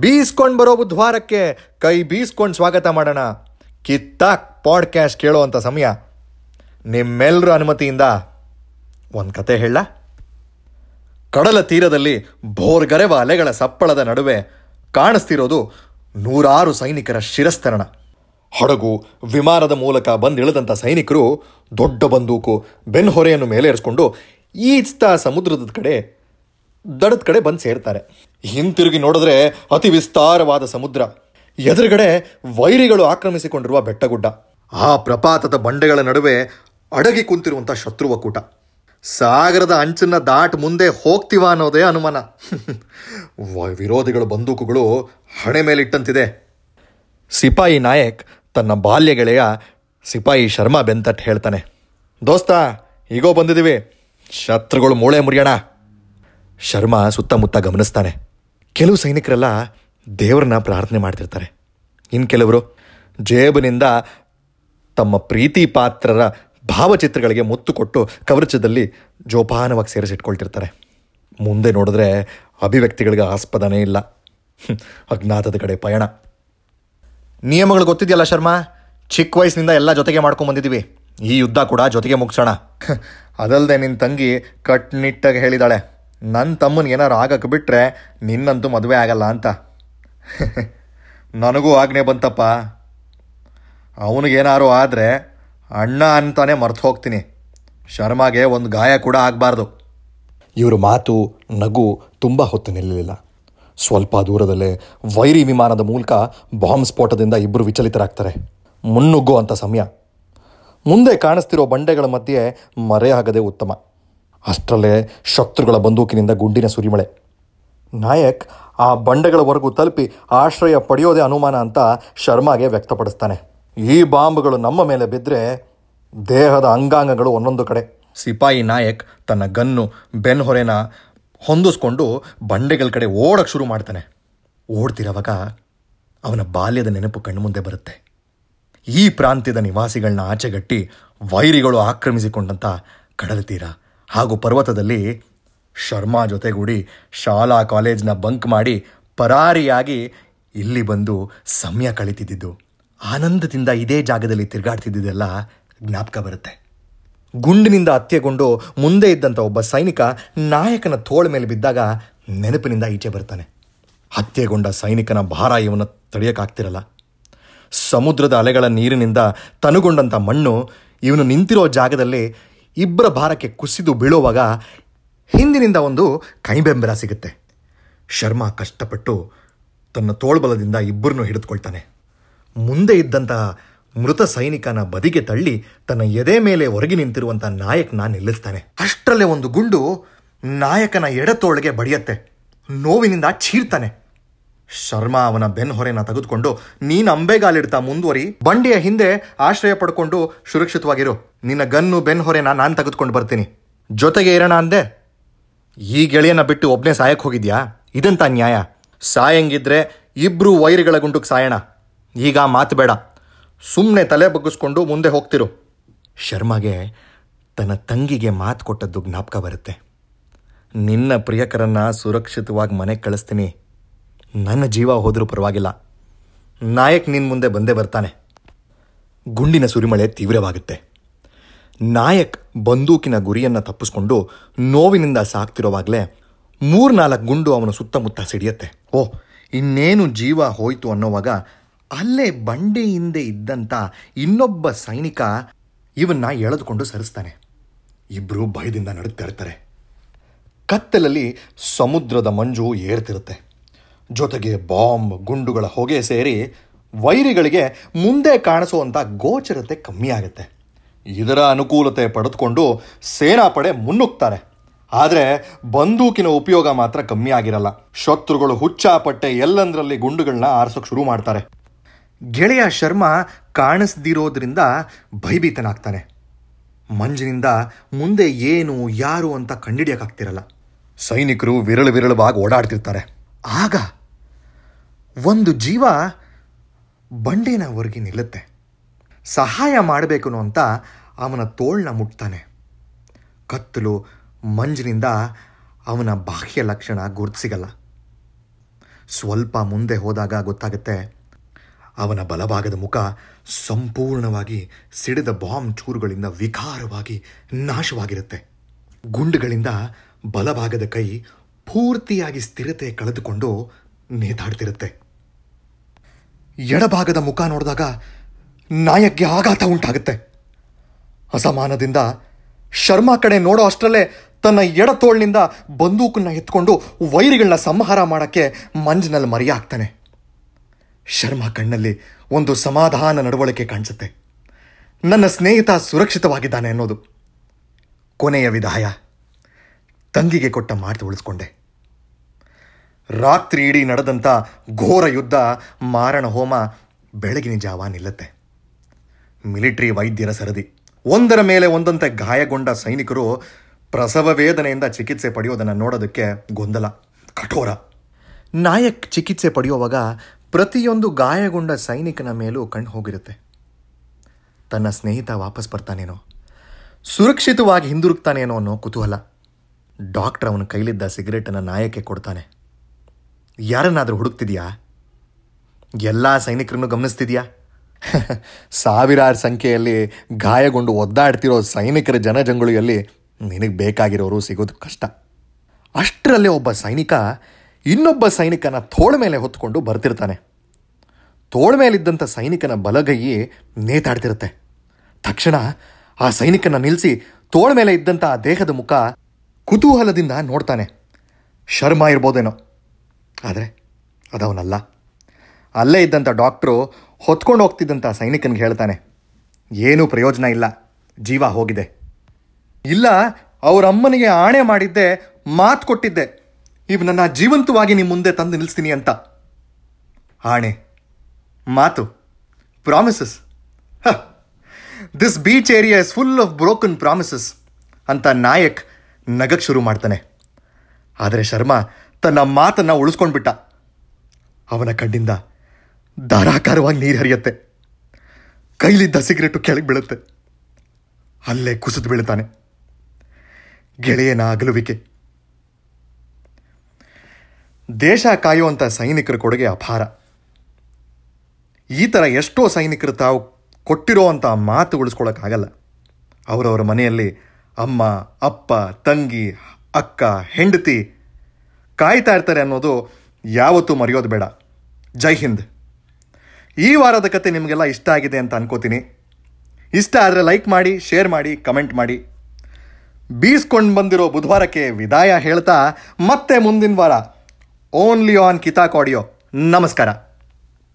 ಬೀಸ್ಕೊಂಡು ಬರೋ ಬುಧವಾರಕ್ಕೆ ಕೈ ಬೀಸ್ಕೊಂಡು ಸ್ವಾಗತ ಮಾಡೋಣ. ಕಿತ್ತಾಕ್ ಪಾಡ್ಕ್ಯಾಸ್ಟ್ ಕೇಳೋವಂಥ ಸಮಯ. ನಿಮ್ಮೆಲ್ಲರ ಅನುಮತಿಯಿಂದ ಒಂದು ಕತೆ ಹೇಳ. ಕಡಲ ತೀರದಲ್ಲಿ ಭೋರ್ಗರೆವ ಅಲೆಗಳ ಸಪ್ಪಳದ ನಡುವೆ ಕಾಣಿಸ್ತಿರೋದು ನೂರಾರು ಸೈನಿಕರ ಶಿರಸ್ತರಣ. ಹಡಗು ವಿಮಾನದ ಮೂಲಕ ಬಂದಿಳಿದಂಥ ಸೈನಿಕರು ದೊಡ್ಡ ಬಂದೂಕು ಬೆನ್ಹೊರೆಯನ್ನು ಮೇಲೇರಿಸ್ಕೊಂಡು ಈಜ್ತಾ ಸಮುದ್ರದ ಕಡೆ, ದಡದ ಕಡೆ ಬಂದು ಸೇರ್ತಾರೆ. ಹಿಂತಿರುಗಿ ನೋಡಿದ್ರೆ ಅತಿ ವಿಸ್ತಾರವಾದ ಸಮುದ್ರ. ಎದುರುಗಡೆ ವೈರಿಗಳು ಆಕ್ರಮಿಸಿಕೊಂಡಿರುವ ಬೆಟ್ಟಗುಡ್ಡ. ಆ ಪ್ರಪಾತದ ಬಂಡೆಗಳ ನಡುವೆ ಅಡಗಿ ಕುಂತಿರುವಂಥ ಶತ್ರುವ ಕೂಟ ಸಾಗರದ ಅಂಚನ್ನ ದಾಟ್ ಮುಂದೆ ಹೋಗ್ತೀವ ಅನ್ನೋದೇ ಅನುಮಾನ. ವಿರೋಧಿಗಳ ಬಂದೂಕುಗಳು ಹಣೆ ಮೇಲಿಟ್ಟಂತಿದೆ. ಸಿಪಾಯಿ ನಾಯಕ್ ತನ್ನ ಬಾಲ್ಯ ಗೆಳೆಯ ಸಿಪಾಯಿ ಶರ್ಮಾ ಬೆಂತಟ್ ಹೇಳ್ತಾನೆ, ದೋಸ್ತ, ಈಗೋ ಬಂದಿದ್ದೀವಿ ಶತ್ರುಗಳು ಮೂಳೆ ಮುರಿಯೋಣ. ಶರ್ಮಾ ಸುತ್ತಮುತ್ತ ಗಮನಿಸ್ತಾನೆ. ಕೆಲವು ಸೈನಿಕರೆಲ್ಲ ದೇವರನ್ನ ಪ್ರಾರ್ಥನೆ ಮಾಡ್ತಿರ್ತಾರೆ. ಇನ್ನು ಕೆಲವರು ಜೇಬಿನಿಂದ ತಮ್ಮ ಪ್ರೀತಿ ಪಾತ್ರರ ಭಾವಚಿತ್ರಗಳಿಗೆ ಮುತ್ತು ಕೊಟ್ಟು ಕವರ್ಚದಲ್ಲಿ ಜೋಪಾನವಾಗಿ ಸೇರಿಸಿಟ್ಕೊಳ್ತಿರ್ತಾರೆ. ಮುಂದೆ ನೋಡಿದ್ರೆ ಅಭಿವ್ಯಕ್ತಿಗಳಿಗೆ ಆಸ್ಪದನೇ ಇಲ್ಲ. ಅಜ್ಞಾತದ ಕಡೆ ಪಯಣ. ನಿಯಮಗಳು ಗೊತ್ತಿದೆಯಲ್ಲ ಶರ್ಮಾ? ಚಿಕ್ಕ ವಯಸ್ಸಿನಿಂದ ಎಲ್ಲ ಜೊತೆಗೆ ಮಾಡ್ಕೊಂಬಂದಿದ್ದೀವಿ ಈ ಯುದ್ಧ ಕೂಡ ಜೊತೆಗೆ ಮುಗಿಸೋಣ. ಅದಲ್ಲದೆ ನಿನ್ನ ತಂಗಿ ಕಟ್ನಿಟ್ಟಾಗಿ ಹೇಳಿದಾಳೆ. ನನ್ನ ತಮ್ಮನಿಗೆ ಏನಾರು ಆಗಕ್ಕೆ ಬಿಟ್ಟರೆ ನಿನ್ನಂತೂ ಮದುವೆ ಆಗಲ್ಲ ಅಂತ. ನನಗೂ ಆಜ್ಞೆ ಬಂತಪ್ಪ. ಅವನಿಗೇನಾರು ಆದರೆ ಅಣ್ಣ ಅಂತಾನೆ ಮರ್ತು ಹೋಗ್ತೀನಿ. ಶರ್ಮಾಗೆ ಒಂದು ಗಾಯ ಕೂಡ ಆಗಬಾರ್ದು. ಇವರು ಮಾತು, ನಗು ತುಂಬ ಹೊತ್ತು ನಿಲ್ಲಲಿಲ್ಲ ಸ್ವಲ್ಪ ದೂರದಲ್ಲೇ ವೈರಿ ವಿಮಾನದ ಮೂಲಕ ಬಾಂಬ್ ಸ್ಫೋಟದಿಂದ ಇಬ್ಬರು ವಿಚಲಿತರಾಗ್ತಾರೆ. ಮುನ್ನುಗ್ಗುವಂಥ ಸಮಯ. ಮುಂದೆ ಕಾಣಿಸ್ತಿರೋ ಬಂಡೆಗಳ ಮಧ್ಯೆ ಮರೆಯಾಗದೆ ಉತ್ತಮ. ಅಷ್ಟರಲ್ಲೇ ಶತ್ರುಗಳ ಬಂದೂಕಿನಿಂದ ಗುಂಡಿನ ಸುರಿಮಳೆ. ನಾಯಕ್ ಆ ಬಂಡೆಗಳವರೆಗೂ ತಲುಪಿ ಆಶ್ರಯ ಪಡೆಯೋದೇ ಅನುಮಾನ ಅಂತ ಶರ್ಮಾಗೆ ವ್ಯಕ್ತಪಡಿಸ್ತಾನೆ. ಈ ಬಾಂಬ್ಗಳು ನಮ್ಮ ಮೇಲೆ ಬಿದ್ದರೆ ದೇಹದ ಅಂಗಾಂಗಗಳು ಒಂದೊಂದು ಕಡೆ. ಸಿಪಾಯಿ ನಾಯಕ್ ತನ್ನ ಗನ್ನು ಬೆನ್ಹೊರೆನ ಹೊಂದಿಸ್ಕೊಂಡು ಬಂಡೆಗಳ ಕಡೆ ಓಡಕ್ಕೆ ಶುರು ಮಾಡ್ತಾನೆ. ಓಡ್ತಿರೋವಾಗ ಅವನ ಬಾಲ್ಯದ ನೆನಪು ಕಣ್ಮುಂದೆ ಬರುತ್ತೆ. ಈ ಪ್ರಾಂತ್ಯದ ನಿವಾಸಿಗಳನ್ನ ಆಚೆಗಟ್ಟಿ ವೈರಿಗಳು ಆಕ್ರಮಿಸಿಕೊಂಡಂಥ ಕಡಲ ಹಾಗೂ ಪರ್ವತದಲ್ಲಿ ಶರ್ಮಾ ಜೊತೆಗೂಡಿ ಶಾಲಾ ಕಾಲೇಜ್ನ ಬಂಕ್ ಮಾಡಿ ಪರಾರಿಯಾಗಿ ಇಲ್ಲಿ ಬಂದು ಸಮಯ ಕಳೀತಿದ್ದಿದ್ದು. ಆನಂದದಿಂದ ಇದೇ ಜಾಗದಲ್ಲಿ ತಿರುಗಾಡ್ತಿದ್ದಿದ್ದೆಲ್ಲ ಜ್ಞಾಪಕ ಬರುತ್ತೆ. ಗುಂಡಿನಿಂದ ಹತ್ಯೆಗೊಂಡು ಮುಂದೆ ಇದ್ದಂಥ ಒಬ್ಬ ಸೈನಿಕ ನಾಯಕನ ತೋಳ ಮೇಲೆ ಬಿದ್ದಾಗ ನೆನಪಿನಿಂದ ಈಚೆ ಬರ್ತಾನೆ. ಹತ್ಯೆಗೊಂಡ ಸೈನಿಕನ ಭಾರ ಇವನ ತಡೆಯೋಕ್ಕಾಗ್ತಿರಲ್ಲ ಸಮುದ್ರದ ಅಲೆಗಳ ನೀರಿನಿಂದ ತನುಗೊಂಡಂಥ ಮಣ್ಣು ಇವನು ನಿಂತಿರೋ ಜಾಗದಲ್ಲಿ ಇಬ್ಬರ ಭಾರಕ್ಕೆ ಕುಸಿದು ಬೀಳುವಾಗ ಹಿಂದಿನಿಂದ ಒಂದು ಕೈಬೆಂಬಲ ಸಿಗುತ್ತೆ. ಶರ್ಮಾ ಕಷ್ಟಪಟ್ಟು ತನ್ನ ತೋಳ್ಬಲದಿಂದ ಇಬ್ಬರನ್ನು ಹಿಡಿದುಕೊಳ್ತಾನೆ. ಮುಂದೆ ಇದ್ದಂತಹ ಮೃತ ಸೈನಿಕನ ಬದಿಗೆ ತಳ್ಳಿ ತನ್ನ ಎದೆ ಮೇಲೆ ಹೊರಗೆ ನಿಂತಿರುವಂಥ ನಾಯಕನ ನಿಲ್ಲಿಸ್ತಾನೆ. ಅಷ್ಟರಲ್ಲೇ ಒಂದು ಗುಂಡು ನಾಯಕನ ಎಡತೋಳಿಗೆ ಬಡಿಯತ್ತೆ. ನೋವಿನಿಂದ ಚೀರ್ತಾನೆ. ಶರ್ಮಾ ಅವನ ಬೆನ್ಹೊರೆನ ತೆಗೆದುಕೊಂಡು, ನೀನು ಅಂಬೆಗಾಲಿಡ್ತಾ ಮುಂದುವರಿ, ಬಂಡಿಯ ಹಿಂದೆ ಆಶ್ರಯ ಪಡ್ಕೊಂಡು ಸುರಕ್ಷಿತವಾಗಿರು. ನಿನ್ನ ಗನ್ನು ಬೆನ್ಹೊರೆನ ನಾನು ತೆಗೆದುಕೊಂಡು ಬರ್ತೀನಿ. ಜೊತೆಗೆ ಇರೋಣ ಅಂದೆ. ಈ ಗೆಳೆಯನ ಬಿಟ್ಟು ಒಬ್ಬನೇ ಸಾಯಕ್ಕೆ ಹೋಗಿದ್ಯಾ? ಇದಂತ ನ್ಯಾಯ? ಸಾಯಂಗಿದ್ರೆ ಇಬ್ರು ವೈರಿಗಳ ಗುಂಡುಕ್ ಸಾಯೋಣ. ಈಗ ಮಾತು ಬೇಡ. ಸುಮ್ಮನೆ ತಲೆ ಬಗ್ಗಿಸ್ಕೊಂಡು ಮುಂದೆ ಹೋಗ್ತಿರು. ಶರ್ಮಾಗೆ ತನ್ನ ತಂಗಿಗೆ ಮಾತು ಕೊಟ್ಟದ್ದು ಜ್ಞಾಪಕ ಬರುತ್ತೆ. ನಿನ್ನ ಪ್ರಿಯಕರನ್ನ ಸುರಕ್ಷಿತವಾಗಿ ಮನೆಗೆ ಕಳಿಸ್ತೀನಿ. ನನ್ನ ಜೀವ ಹೋದರೂ ಪರವಾಗಿಲ್ಲ. ನಾಯಕ್ ನಿನ್ನ ಮುಂದೆ ಬಂದೇ ಬರ್ತಾನೆ. ಗುಂಡಿನ ಸುರಿಮಳೆ ತೀವ್ರವಾಗುತ್ತೆ. ನಾಯಕ್ ಬಂದೂಕಿನ ಗುರಿಯನ್ನು ತಪ್ಪಿಸ್ಕೊಂಡು ನೋವಿನಿಂದ ಸಾಕ್ತಿರೋವಾಗಲೇ ಮೂರ್ನಾಲ್ಕು ಗುಂಡು ಅವನ ಸುತ್ತಮುತ್ತ ಸಿಡಿಯತ್ತೆ. ಓ, ಇನ್ನೇನು ಜೀವ ಹೋಯಿತು ಅನ್ನೋವಾಗ ಅಲ್ಲೇ ಬಂಡೆ ಹಿಂದೆ ಇದ್ದಂಥ ಇನ್ನೊಬ್ಬ ಸೈನಿಕ ಇವನ್ನ ಎಳೆದುಕೊಂಡು ಸರಿಸ್ತಾನೆ. ಇಬ್ಬರು ಭಯದಿಂದ ನಡುತ್ತಾ ಇರ್ತಾರೆ. ಕತ್ತಲಲ್ಲಿ ಸಮುದ್ರದ ಮಂಜು ಏರ್ತಿರುತ್ತೆ. ಜೊತೆಗೆ ಬಾಂಬ್ ಗುಂಡುಗಳ ಹೊಗೆ ಸೇರಿ ವೈರಿಗಳಿಗೆ ಮುಂದೆ ಕಾಣಿಸುವಂಥ ಗೋಚರತೆ ಕಮ್ಮಿಯಾಗುತ್ತೆ ಇದರ ಅನುಕೂಲತೆ ಪಡೆದುಕೊಂಡು ಸೇನಾಪಡೆ ಮುನ್ನುಗ್ತಾರೆ. ಆದರೆ ಬಂದೂಕಿನ ಉಪಯೋಗ ಮಾತ್ರ ಕಮ್ಮಿ ಆಗಿರಲ್ಲ. ಶತ್ರುಗಳು ಹುಚ್ಚಾಪಟ್ಟೆ ಎಲ್ಲಂದ್ರಲ್ಲಿ ಗುಂಡುಗಳನ್ನ ಆರಿಸೋಕೆ ಶುರು ಮಾಡ್ತಾರೆ. ಗೆಳೆಯ ಶರ್ಮಾ ಕಾಣಿಸ್ದಿರೋದ್ರಿಂದ ಭಯಭೀತನಾಗ್ತಾನೆ. ಮಂಜಿನಿಂದ ಮುಂದೆ ಏನು, ಯಾರು ಅಂತ ಕಂಡಿಡಿಯಕ್ಕಾಗ್ತಿರಲ್ಲ ಸೈನಿಕರು ವಿರಳು ವಿರಳವಾಗಿ ಓಡಾಡ್ತಿರ್ತಾರೆ. ಆಗ ಒಂದು ಜೀವ ಬಂಡೆನ ಹೊರಗೆ ನಿಲ್ಲುತ್ತೆ. ಸಹಾಯ ಮಾಡಬೇಕು ಅಂತ ಅವನ ತೋಳ್ನ ಮುಟ್ತಾನೆ. ಕತ್ತಲು ಮಂಜಿನಿಂದ ಅವನ ಬಾಹ್ಯ ಲಕ್ಷಣ ಗುರುತಿಸಿಗಲ್ಲ. ಸ್ವಲ್ಪ ಮುಂದೆ ಹೋದಾಗ ಗೊತ್ತಾಗುತ್ತೆ, ಅವನ ಬಲಭಾಗದ ಮುಖ ಸಂಪೂರ್ಣವಾಗಿ ಸಿಡಿದ ಬಾಂಬ್ ಚೂರುಗಳಿಂದ ವಿಕಾರವಾಗಿ ನಾಶವಾಗಿರುತ್ತೆ. ಗುಂಡುಗಳಿಂದ ಬಲಭಾಗದ ಕೈ ಪೂರ್ತಿಯಾಗಿ ಸ್ಥಿರತೆ ಕಳೆದುಕೊಂಡು ನೇತಾಡ್ತಿರುತ್ತೆ. ಎಡಭಾಗದ ಮುಖ ನೋಡಿದಾಗ ನಾಯಕ್ಗೆ ಆಘಾತ ಉಂಟಾಗುತ್ತೆ. ಅಸಮಾನದಿಂದ ಶರ್ಮಾ ಕಡೆ ನೋಡೋ ಅಷ್ಟರಲ್ಲೇ ತನ್ನ ಎಡತೋಳಿನಿಂದ ಬಂದೂಕನ್ನ ಎತ್ಕೊಂಡು ವೈರಿಗಳನ್ನ ಸಂಹಾರ ಮಾಡೋಕ್ಕೆ ಮಂಜಿನಲ್ಲಿ ಮರೆಯಾಗ್ತಾನೆ. ಶರ್ಮಾ ಕಣ್ಣಲ್ಲಿ ಒಂದು ಸಮಾಧಾನ ನಡವಳಿಕೆ ಕಾಣಿಸುತ್ತೆ. ನನ್ನ ಸ್ನೇಹಿತ ಸುರಕ್ಷಿತವಾಗಿದ್ದಾನೆ ಅನ್ನೋದು. ಕೊನೆಯ ವಿದಾಯ. ತಂಗಿಗೆ ಕೊಟ್ಟ ಮಾತು ಉಳಿಸ್ಕೊಂಡೆ. ರಾತ್ರಿ ಇಡೀ ನಡೆದಂಥ ಘೋರ ಯುದ್ಧ ಮಾರಣ ಹೋಮ ಬೆಳಗಿನ ಜಾವ ನಿಲ್ಲುತ್ತೆ. ಮಿಲಿಟರಿ ವೈದ್ಯರ ಸರದಿ. ಒಂದರ ಮೇಲೆ ಒಂದಂತೆ ಗಾಯಗೊಂಡ ಸೈನಿಕರು ಪ್ರಸವ ವೇದನೆಯಿಂದ ಚಿಕಿತ್ಸೆ ಪಡೆಯೋದನ್ನು ನೋಡೋದಕ್ಕೆ ಗೊಂದಲ, ಕಠೋರ. ನಾಯಕ್ ಚಿಕಿತ್ಸೆ ಪಡೆಯುವಾಗ ಪ್ರತಿಯೊಂದು ಗಾಯಗೊಂಡ ಸೈನಿಕನ ಮೇಲೂ ಕಣ್ಣು ಹೋಗಿರುತ್ತೆ. ತನ್ನ ಸ್ನೇಹಿತ ವಾಪಸ್ ಬರ್ತಾನೇನೋ, ಸುರಕ್ಷಿತವಾಗಿ ಹಿಂದಿರುಗ್ತಾನೇನೋ ಅನ್ನೋ ಕುತೂಹಲ. ಡಾಕ್ಟರ್ ಅವನ ಕೈಲಿದ್ದ ಸಿಗರೇಟನ್ನು ನಾಯಕ್ಕೆ ಕೊಡ್ತಾನೆ. ಯಾರನ್ನಾದರೂ ಹುಡುಕ್ತಿದ್ಯಾ? ಎಲ್ಲ ಸೈನಿಕರನ್ನು ಗಮನಿಸ್ತಿದ್ಯಾ? ಸಾವಿರಾರು ಸಂಖ್ಯೆಯಲ್ಲಿ ಗಾಯಗೊಂಡು ಒದ್ದಾಡ್ತಿರೋ ಸೈನಿಕರ ಜನಜಂಗುಳಿಯಲ್ಲಿ ನಿನಗೆ ಬೇಕಾಗಿರೋರು ಸಿಗೋದು ಕಷ್ಟ. ಅಷ್ಟರಲ್ಲೇ ಒಬ್ಬ ಸೈನಿಕ ಇನ್ನೊಬ್ಬ ಸೈನಿಕನ ತೋಳ ಮೇಲೆ ಹೊತ್ಕೊಂಡು ಬರ್ತಿರ್ತಾನೆ. ತೋಳ ಮೇಲಿದ್ದಂಥ ಸೈನಿಕನ ಬಲಗೈ ನೇತಾಡ್ತಿರುತ್ತೆ. ತಕ್ಷಣ ಆ ಸೈನಿಕನ ನಿಲ್ಲಿಸಿ ತೋಳ ಮೇಲೆ ಇದ್ದಂಥ ಆ ದೇಹದ ಮುಖ ಕುತೂಹಲದಿಂದ ನೋಡ್ತಾನೆ. ಶರ್ಮ ಇರ್ಬೋದೇನೋ. ಆದರೆ ಅದವನಲ್ಲ. ಅಲ್ಲೇ ಇದ್ದಂಥ ಡಾಕ್ಟ್ರು ಹೊತ್ಕೊಂಡು ಹೋಗ್ತಿದ್ದಂಥ ಸೈನಿಕನಿಗೆ ಹೇಳ್ತಾನೆ, ಏನೂ ಪ್ರಯೋಜನ ಇಲ್ಲ, ಜೀವ ಹೋಗಿದೆ. ಇಲ್ಲ ಅವರಮ್ಮನಿಗೆ ಆಣೆ ಮಾಡಿದ್ದೆ, ಮಾತು ಕೊಟ್ಟಿದ್ದೆ ಇವನನ್ನ ಜೀವಂತವಾಗಿ ನಿಮ್ಮ ಮುಂದೆ ತಂದು ನಿಲ್ಲಿಸ್ತೀನಿ ಅಂತ. ಆಣೆ. ಮಾತು. Promises this beach area is full of broken promises ಅಂತ ನಾಯಕ್ ನಗಕ್ಕೆ ಶುರು ಮಾಡ್ತಾನೆ. ಆದರೆ ಶರ್ಮಾ ತನ್ನ ಮಾತನ್ನು ಉಳಿಸ್ಕೊಂಡ್ಬಿಟ್ಟ. ಅವನ ಕಣ್ಣಿಂದ ಧಾರಾಕಾರವಾಗಿ ನೀರು ಹರಿಯತ್ತೆ. ಕೈಲಿದ್ದ ಸಿಗರೇಟು ಕೆಳಗೆ ಬೀಳುತ್ತೆ. ಅಲ್ಲೇ ಕುಸಿದು ಬೀಳುತ್ತಾನೆ. ಗೆಳೆಯನ ಅಗಲುವಿಕೆ. ದೇಶ ಕಾಯುವಂಥ ಸೈನಿಕರ ಕೊಡುಗೆ ಅಪಾರ. ಈ ಥರ ಎಷ್ಟೋ ಸೈನಿಕರು ತಾವು ಕೊಟ್ಟಿರೋವಂಥ ಮಾತು ಉಳಿಸ್ಕೊಳ್ಳೋಕ್ಕಾಗಲ್ಲ ಅವರವರ ಮನೆಯಲ್ಲಿ ಅಮ್ಮ, ಅಪ್ಪ, ತಂಗಿ, ಅಕ್ಕ, ಹೆಂಡತಿ ಕಾಯ್ತಾ ಇರ್ತಾರೆ ಅನ್ನೋದು ಯಾವತ್ತೂ ಮರೆಯೋದು ಬೇಡ. ಜೈ ಹಿಂದ್. ಈ ವಾರದ ಕತೆ ನಿಮಗೆಲ್ಲ ಇಷ್ಟ ಆಗಿದೆ ಅಂತ ಅನ್ಕೋತೀನಿ. ಇಷ್ಟ ಆದರೆ ಲೈಕ್ ಮಾಡಿ ಶೇರ್ ಮಾಡಿ ಕಮೆಂಟ್ ಮಾಡಿ. ಬೀಸ್ಕೊಂಡು ಬಂದಿರೋ ಬುಧವಾರಕ್ಕೆ ವಿದಾಯ ಹೇಳ್ತಾ ಮತ್ತೆ ಮುಂದಿನ ವಾರ. ಓನ್ಲಿ ಆನ್ ಕಿತಾಕ್ ಆಡಿಯೋ ನಮಸ್ಕಾರ.